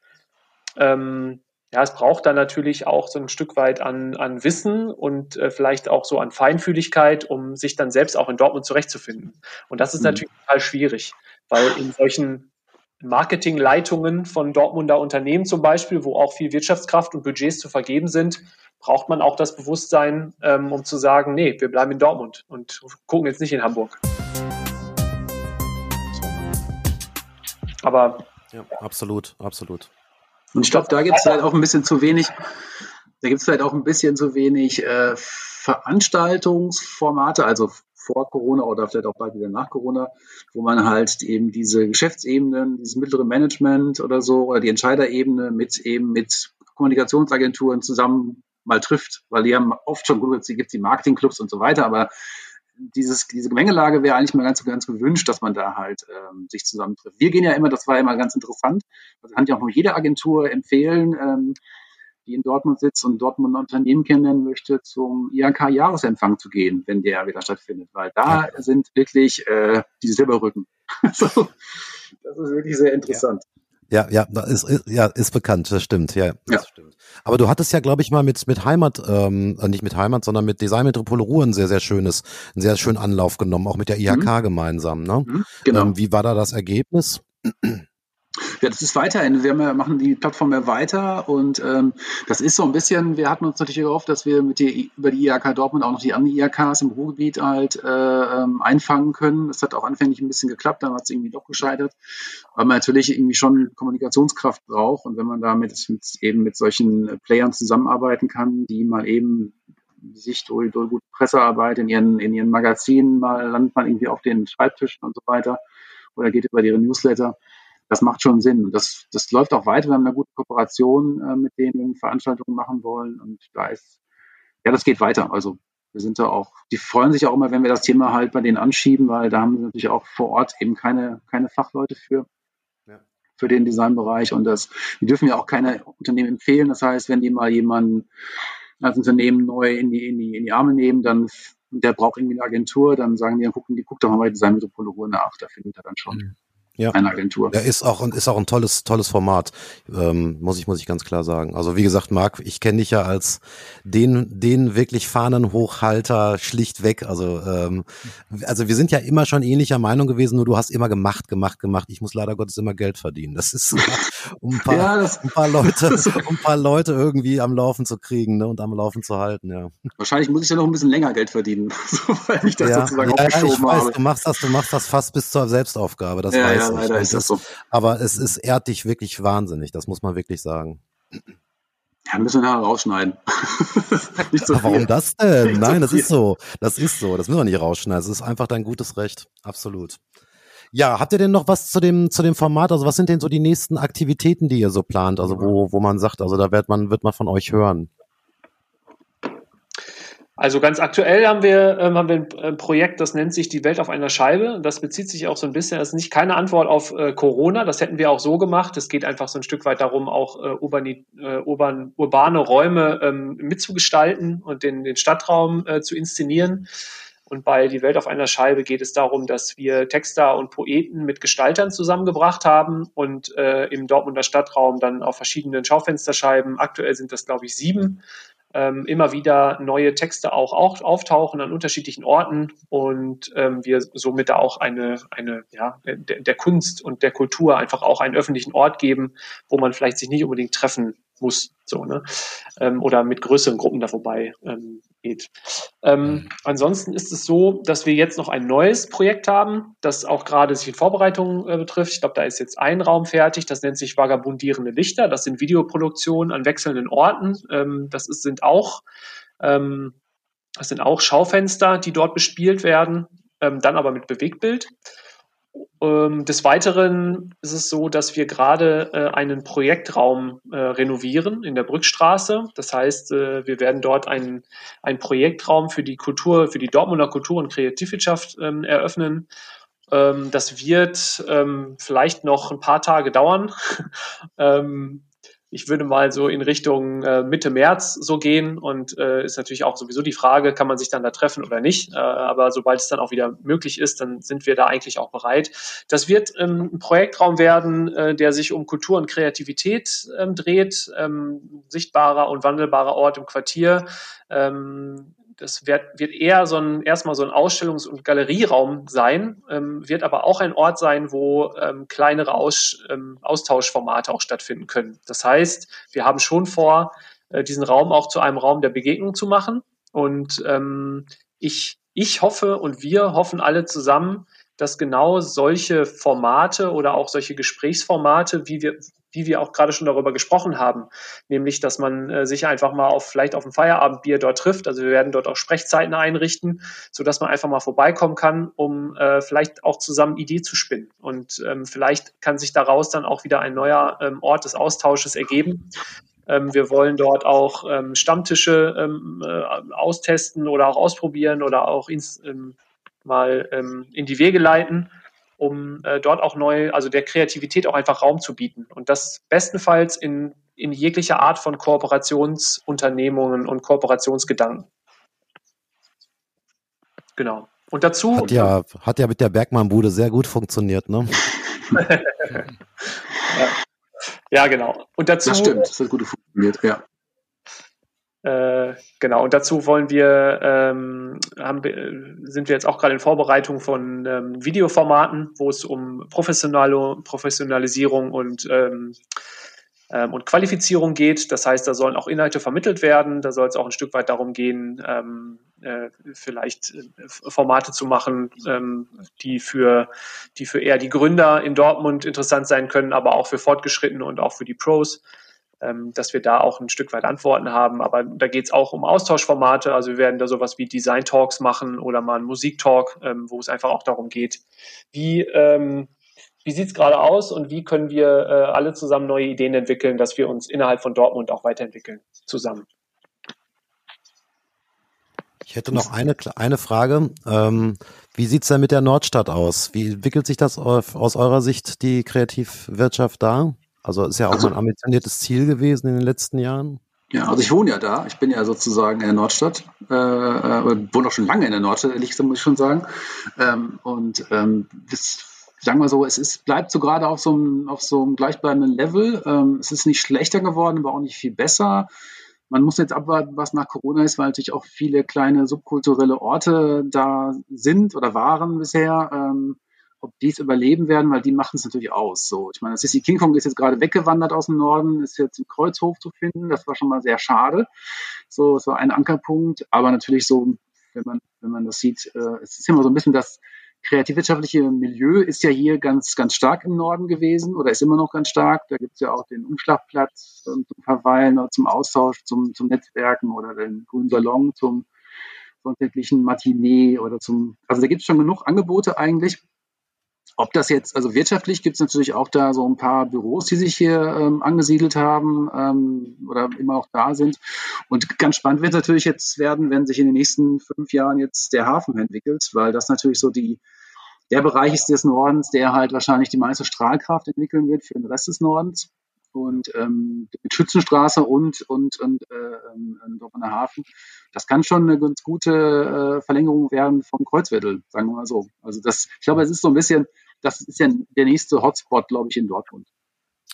ähm, ja, es braucht dann natürlich auch so ein Stück weit an, an Wissen und äh, vielleicht auch so an Feinfühligkeit, um sich dann selbst auch in Dortmund zurechtzufinden. Und das ist mhm. natürlich total schwierig, weil in solchen Marketingleitungen von Dortmunder Unternehmen zum Beispiel, wo auch viel Wirtschaftskraft und Budgets zu vergeben sind, braucht man auch das Bewusstsein, ähm, um zu sagen, nee, wir bleiben in Dortmund und gucken jetzt nicht in Hamburg. Aber ja, absolut, absolut. Und ich glaube, da gibt es halt auch ein bisschen zu wenig, da gibt es vielleicht auch ein bisschen zu wenig äh, Veranstaltungsformate, also vor Corona oder vielleicht auch bald wieder nach Corona, wo man halt eben diese Geschäftsebenen, dieses mittlere Management oder so oder die Entscheiderebene mit eben mit Kommunikationsagenturen zusammen mal trifft, weil die haben oft schon gut, es gibt die Marketingclubs und so weiter, aber dieses, diese Gemengelage wäre eigentlich mal ganz, ganz gewünscht, dass man da halt ähm, sich zusammentrifft. Wir gehen ja immer, das war ja immer ganz interessant, das kann ich auch nur jede Agentur empfehlen, ähm, die in Dortmund sitzt und Dortmund Unternehmen kennenlernen möchte, zum IHK-Jahresempfang zu gehen, wenn der wieder stattfindet, weil da ja. sind wirklich äh, die Silberrücken. das ist wirklich sehr interessant. Ja, ja, ja, ist, ist, ja, ist bekannt, das stimmt, ja, das ja. stimmt. Aber du hattest ja, glaube ich, mal mit, mit Heimat, ähm, äh, nicht mit Heimat, sondern mit Design Metropole Ruhr ein sehr, sehr schönes, einen sehr schönen Anlauf genommen, auch mit der IHK mhm. gemeinsam, ne? Mhm, genau. Ähm, wie war da das Ergebnis? Ja, das ist weiterhin. Wir machen die Plattform ja weiter und ähm, das ist so ein bisschen, wir hatten uns natürlich gehofft, dass wir mit die, über die IHK Dortmund auch noch die anderen IHKs im Ruhrgebiet halt äh, ähm, einfangen können. Das hat auch anfänglich ein bisschen geklappt, dann hat es irgendwie doch gescheitert, weil man natürlich irgendwie schon Kommunikationskraft braucht und wenn man da mit, mit eben mit solchen Playern zusammenarbeiten kann, die mal eben sich durch, durch gute Pressearbeit in ihren, in ihren Magazinen mal landet man irgendwie auf den Schreibtischen und so weiter oder geht über ihre Newsletter das macht schon Sinn. Und das, das läuft auch weiter. Wir haben eine gute Kooperation äh, mit denen, wir Veranstaltungen machen wollen. Und da ist, ja, das geht weiter. Also wir sind da auch, die freuen sich auch immer, wenn wir das Thema halt bei denen anschieben, weil da haben wir natürlich auch vor Ort eben keine, keine Fachleute für, ja. für den Designbereich. Und das, die dürfen ja auch keine Unternehmen empfehlen. Das heißt, wenn die mal jemanden als Unternehmen neu in die, in die, in die Arme nehmen, dann der braucht irgendwie eine Agentur, dann sagen die, dann gucken die, guckt doch mal bei Design Metropole Ruhr nach, da findet er dann schon. Mhm ja. eine Agentur. Ja, ist auch ist auch ein tolles tolles Format, ähm, muss ich muss ich ganz klar sagen. Also wie gesagt, Marc, ich kenne dich ja als den den wirklich Fahnenhochhalter schlichtweg. Also ähm, also wir sind ja immer schon ähnlicher Meinung gewesen, nur du hast immer gemacht, gemacht, gemacht. Ich muss leider Gottes immer Geld verdienen. Das ist um ein paar, ja, das, um ein paar Leute, um ein paar Leute irgendwie am Laufen zu kriegen ne, und am Laufen zu halten. Ja. Wahrscheinlich muss ich ja noch ein bisschen länger Geld verdienen, weil ich das ja, sozusagen ja, aufgeschoben ja, ich weiß, habe. Du machst das, du machst das fast bis zur Selbstaufgabe. Das ja, weiß ja, leider ist das so. Aber es ist, ehrt dich wirklich wahnsinnig, das muss man wirklich sagen. Ja, müssen wir nachher rausschneiden. nicht so Warum das denn? Nein, das ist so. Das ist so. Das müssen wir nicht rausschneiden. Das ist einfach dein gutes Recht. Absolut. Ja, habt ihr denn noch was zu dem, zu dem Format? Also was sind denn so die nächsten Aktivitäten, die ihr so plant? Also wo, wo man sagt, also da wird man, wird man von euch hören. Also ganz aktuell haben wir, ähm, haben wir ein äh, Projekt, das nennt sich Die Welt auf einer Scheibe. Das bezieht sich auch so ein bisschen, das ist nicht keine Antwort auf äh, Corona, das hätten wir auch so gemacht. Es geht einfach so ein Stück weit darum, auch äh, urbani, äh, urban, urbane Räume ähm, mitzugestalten und den, den Stadtraum äh, zu inszenieren. Und bei Die Welt auf einer Scheibe geht es darum, dass wir Texter und Poeten mit Gestaltern zusammengebracht haben und äh, im Dortmunder Stadtraum dann auf verschiedenen Schaufensterscheiben, aktuell sind das, glaube ich, sieben, ähm, immer wieder neue Texte auch, auch auftauchen an unterschiedlichen Orten und ähm, wir somit da auch eine, eine ja, der, der Kunst und der Kultur einfach auch einen öffentlichen Ort geben, wo man vielleicht sich nicht unbedingt treffen muss, so, ne? Ähm, oder mit größeren Gruppen da vorbei ähm, geht. Ähm, ansonsten ist es so, dass wir jetzt noch ein neues Projekt haben, das auch gerade sich in Vorbereitungen äh, betrifft. Ich glaube, da ist jetzt ein Raum fertig, das nennt sich Vagabundierende Lichter. Das sind Videoproduktionen an wechselnden Orten. Ähm, das ist, sind auch ähm, das sind auch Schaufenster, die dort bespielt werden, ähm, dann aber mit Bewegtbild. Ähm, des Weiteren ist es so, dass wir gerade äh, einen Projektraum äh, renovieren in der Brückstraße. Das heißt, äh, wir werden dort einen, einen Projektraum für die Kultur, für die Dortmunder Kultur- und Kreativwirtschaft ähm, eröffnen. Ähm, das wird vielleicht noch ein paar Tage dauern. ich würde mal so in Richtung äh, Mitte März so gehen und äh, ist natürlich auch sowieso die Frage, kann man sich dann da treffen oder nicht. Äh, aber sobald es dann auch wieder möglich ist, dann sind wir da eigentlich auch bereit. Das wird ähm, ein Projektraum werden, äh, der sich um Kultur und Kreativität ähm, dreht, ähm, sichtbarer und wandelbarer Ort im Quartier. Ähm, das wird, wird eher so ein, erstmal so ein Ausstellungs- und Galerieraum sein, ähm, wird aber auch ein Ort sein, wo ähm, kleinere Aus, ähm, Austauschformate auch stattfinden können. Das heißt, wir haben schon vor, äh, diesen Raum auch zu einem Raum der Begegnung zu machen. Und ähm, ich, ich hoffe und wir hoffen alle zusammen, dass genau solche Formate oder auch solche Gesprächsformate, wie wir, wie wir auch gerade schon darüber gesprochen haben, nämlich, dass man äh, sich einfach mal auf vielleicht auf ein Feierabendbier dort trifft. Also wir werden dort auch Sprechzeiten einrichten, so dass man einfach mal vorbeikommen kann, um äh, vielleicht auch zusammen Idee zu spinnen. Und ähm, vielleicht kann sich daraus dann auch wieder ein neuer ähm, Ort des Austausches ergeben. Ähm, wir wollen dort auch ähm, Stammtische ähm, äh, austesten oder auch ausprobieren oder auch ins, ähm, mal in die Wege leiten um äh, dort auch neu, also der Kreativität auch einfach Raum zu bieten. Und das bestenfalls in, in jeglicher Art von Kooperationsunternehmungen und Kooperationsgedanken. Genau. Und dazu. Hat ja, hat ja mit der Bergmann-Bude sehr gut funktioniert, ne? ja. ja. genau. Und dazu. Das stimmt, das hat gut funktioniert, ja. Äh, genau, und dazu wollen wir, ähm, haben, sind wir jetzt auch gerade in Vorbereitung von ähm, Videoformaten, wo es um professionelle Professionalisierung und, ähm, ähm, und Qualifizierung geht. Das heißt, da sollen auch Inhalte vermittelt werden. Da soll es auch ein Stück weit darum gehen, ähm, äh, vielleicht äh, Formate zu machen, ähm, die für, die für eher die Gründer in Dortmund interessant sein können, aber auch für Fortgeschrittene und auch für die Pros dass wir da auch ein Stück weit Antworten haben. Aber da geht es auch um Austauschformate. Also wir werden da sowas wie Design Talks machen oder mal einen Musiktalk, ähm, wo es einfach auch darum geht, wie, ähm, wie sieht es gerade aus und wie können wir äh, alle zusammen neue Ideen entwickeln, dass wir uns innerhalb von Dortmund auch weiterentwickeln zusammen. Ich hätte noch eine, eine Frage. Ähm, wie sieht's denn mit der Nordstadt aus? Wie entwickelt sich das aus eurer Sicht, die Kreativwirtschaft da? Also ist ja auch also, ein ambitioniertes Ziel gewesen in den letzten Jahren. Ja, also ich wohne ja da. Ich bin ja sozusagen in der Nordstadt. Äh, äh, wohne auch schon lange in der Nordstadt, ehrlich gesagt, muss ich schon sagen. Ähm, und ähm, das, sagen wir so, es ist, bleibt so gerade auf so einem, auf so einem gleichbleibenden Level. Ähm, es ist nicht schlechter geworden, aber auch nicht viel besser. Man muss jetzt abwarten, was nach Corona ist, weil natürlich auch viele kleine subkulturelle Orte da sind oder waren bisher. Ähm, ob die es überleben werden, weil die machen es natürlich aus. So, ich meine, Sissy King Kong ist jetzt gerade weggewandert aus dem Norden, ist jetzt im Kreuzhof zu finden. Das war schon mal sehr schade. So, es war ein Ankerpunkt, aber natürlich so, wenn man, wenn man das sieht, äh, es ist immer so ein bisschen das kreativwirtschaftliche Milieu ist ja hier ganz, ganz stark im Norden gewesen oder ist immer noch ganz stark. Da gibt es ja auch den Umschlagplatz zum Verweilen zum Austausch, zum, zum Netzwerken oder den grünen Salon zum sonntäglichen Matinee oder zum, also da gibt es schon genug Angebote eigentlich. Ob das jetzt, also wirtschaftlich gibt es natürlich auch da so ein paar Büros, die sich hier ähm, angesiedelt haben ähm, oder immer auch da sind. Und ganz spannend wird natürlich jetzt werden, wenn sich in den nächsten fünf Jahren jetzt der Hafen entwickelt, weil das natürlich so die, der Bereich ist des Nordens, der halt wahrscheinlich die meiste Strahlkraft entwickeln wird für den Rest des Nordens. Und ähm, mit Schützenstraße und und und äh, ähm, der Hafen, das kann schon eine ganz gute äh, Verlängerung werden vom Kreuzviertel, sagen wir mal so. Also das, ich glaube, es ist so ein bisschen das ist ja der nächste Hotspot, glaube ich, in Dortmund.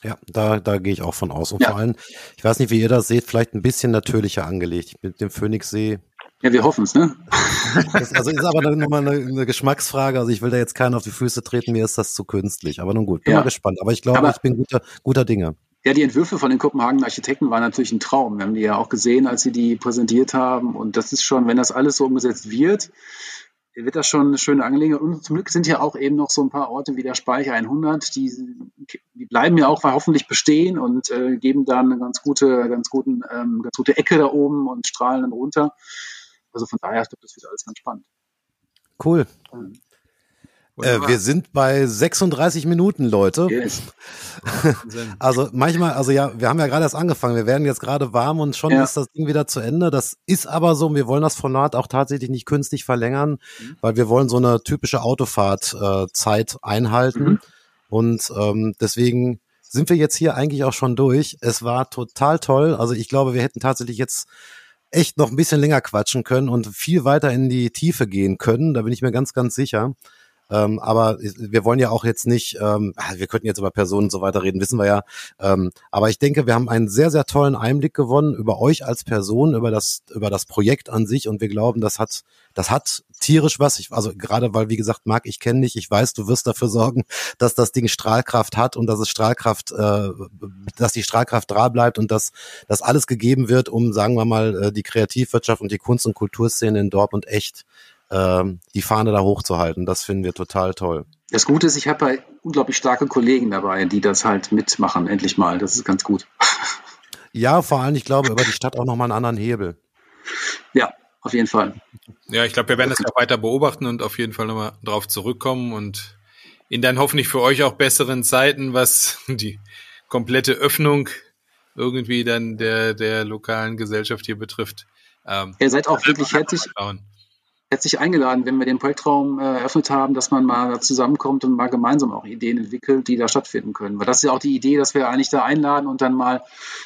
Ja, da, da gehe ich auch von aus. Und ja. vor allem, ich weiß nicht, wie ihr das seht, vielleicht ein bisschen natürlicher angelegt. Mit dem Phoenixsee. Ja, wir hoffen es, ne? Das, also ist aber nochmal eine, eine Geschmacksfrage. Also ich will da jetzt keinen auf die Füße treten, mir ist das zu künstlich. Aber nun gut, bin ja. mal gespannt. Aber ich glaube, aber, ich bin guter, guter Dinge. Ja, die Entwürfe von den Kopenhagen Architekten waren natürlich ein Traum. Wir haben die ja auch gesehen, als sie die präsentiert haben. Und das ist schon, wenn das alles so umgesetzt wird, wird das schon eine schöne Angelegenheit. Und zum Glück sind hier auch eben noch so ein paar Orte wie der Speicher 100, die, die bleiben ja auch hoffentlich bestehen und äh, geben dann eine ganz gute, ganz guten, ähm, ganz gute Ecke da oben und strahlen dann runter. Also von daher, ich glaube, das wird alles ganz spannend. Cool. Äh, wir sind bei 36 Minuten, Leute. Yes. also manchmal, also ja, wir haben ja gerade erst angefangen. Wir werden jetzt gerade warm und schon ja. ist das Ding wieder zu Ende. Das ist aber so. Wir wollen das Format auch tatsächlich nicht künstlich verlängern, mhm. weil wir wollen so eine typische Autofahrt-Zeit äh, einhalten. Mhm. Und ähm, deswegen sind wir jetzt hier eigentlich auch schon durch. Es war total toll. Also ich glaube, wir hätten tatsächlich jetzt echt noch ein bisschen länger quatschen können und viel weiter in die Tiefe gehen können. Da bin ich mir ganz, ganz sicher. Ähm, aber wir wollen ja auch jetzt nicht, ähm, ah, wir könnten jetzt über Personen und so weiter reden, wissen wir ja. Ähm, aber ich denke, wir haben einen sehr, sehr tollen Einblick gewonnen über euch als Person, über das, über das Projekt an sich und wir glauben, das hat, das hat tierisch was. Ich, also gerade weil, wie gesagt, Marc, ich kenne dich, ich weiß, du wirst dafür sorgen, dass das Ding Strahlkraft hat und dass es Strahlkraft, äh, dass die Strahlkraft da bleibt und dass, dass alles gegeben wird, um, sagen wir mal, äh, die Kreativwirtschaft und die Kunst- und Kulturszene in Dortmund echt ähm, die Fahne da hochzuhalten. Das finden wir total toll. Das Gute ist, ich habe halt unglaublich starke Kollegen dabei, die das halt mitmachen, endlich mal. Das ist ganz gut. Ja, vor allem, ich glaube, über die Stadt auch nochmal einen anderen Hebel. Ja, auf jeden Fall. Ja, ich glaube, wir werden das auch weiter beobachten und auf jeden Fall nochmal drauf zurückkommen und in dann hoffentlich für euch auch besseren Zeiten, was die komplette Öffnung irgendwie dann der, der lokalen Gesellschaft hier betrifft. Ähm, Ihr seid auch wirklich herzlich, herzlich eingeladen, wenn wir den Projektraum äh, eröffnet haben, dass man mal da zusammenkommt und mal gemeinsam auch Ideen entwickelt, die da stattfinden können. Weil das ist ja auch die Idee, dass wir eigentlich da einladen und dann mal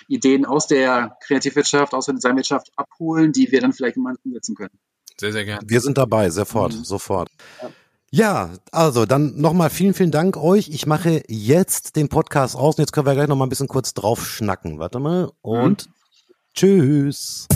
Ideen aus der Kreativwirtschaft, aus der Designwirtschaft abholen, die wir dann vielleicht gemeinsam umsetzen können. Sehr, sehr gerne. Wir sind dabei, sofort, mhm. sofort. Ja. Ja, also dann nochmal vielen, vielen Dank euch. Ich mache jetzt den Podcast aus und jetzt können wir gleich nochmal ein bisschen kurz drauf schnacken. Warte mal und mhm. tschüss.